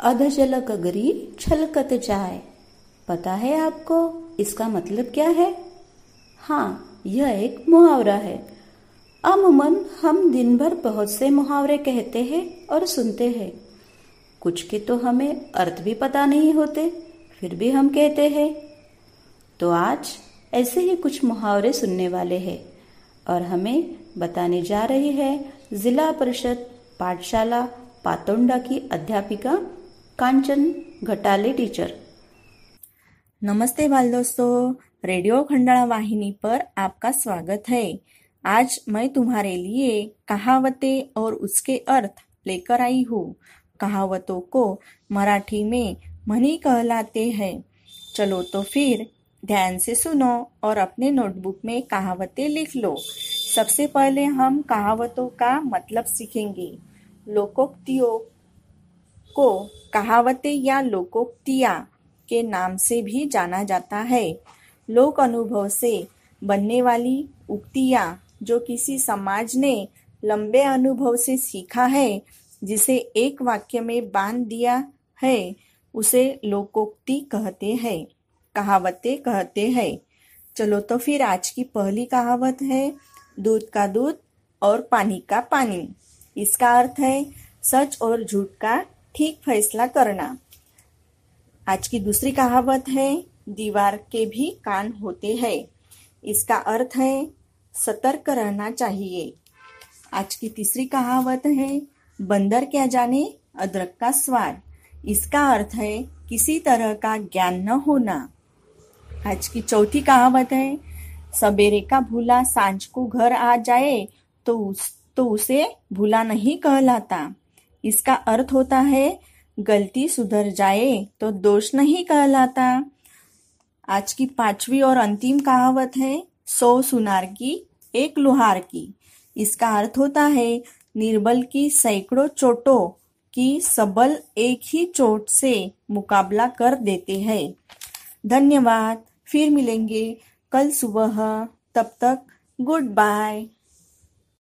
अधजल गगरी छलकत जाए। पता है आपको इसका मतलब क्या है? हाँ यह एक मुहावरा है। अमूमन हम दिन भर बहुत से मुहावरे कहते हैं और सुनते हैं। कुछ के तो हमें अर्थ भी पता नहीं होते, फिर भी हम कहते हैं। तो आज ऐसे ही कुछ मुहावरे सुनने वाले हैं और हमें बताने जा रही है जिला परिषद पाठशाला पातोंडा की अध्यापिका कांचन घटाले टीचर. नमस्ते बाल दोस्तों रेडियो खंडाला वाहिनी पर आपका स्वागत है. आज मैं तुम्हारे लिए कहावतें और उसके अर्थ लेकर आई हूँ. कहावतों को मराठी में मनी कहलाते हैं. चलो तो फिर ध्यान से सुनो और अपने नोटबुक में कहावतें लिख लो. सबसे पहले हम कहावतों का मतलब सीखेंगे. लोकोक्तियों को कहावतें या लोकोक्तियाँ के नाम से भी जाना जाता है। लोक अनुभव से बनने वाली उक्तियाँ जो किसी समाज ने लंबे अनुभव से सीखा है, जिसे एक वाक्य में बाँध दिया है, उसे लोकोक्ति कहते हैं, कहावतें कहते हैं। चलो तो फिर आज की पहली कहावत है, दूध का दूध और पानी का पानी। इसका अर्थ है, सच और झूठ का ठीक फैसला करना। आज की दूसरी कहावत है, दीवार के भी कान होते हैं। इसका अर्थ है, सतर्क रहना चाहिए। आज की तीसरी कहावत है, बंदर क्या जाने अदरक का स्वाद। इसका अर्थ है, किसी तरह का ज्ञान न होना। आज की चौथी कहावत है, सवेरे का भूला साँझ को घर आ जाए तो उस तो उसे भूला नहीं कहलाता। इसका अर्थ होता है, गलती सुधर जाए तो दोष नहीं कहलाता। आज की पांचवी और अंतिम कहावत है, सौ सुनार की, एक लोहार की। इसका अर्थ होता है, निर्बल की सैकड़ों चोटों की सबल एक ही चोट से मुकाबला कर देते हैं। धन्यवाद, फिर मिलेंगे कल सुबह। तब तक गुड बाय।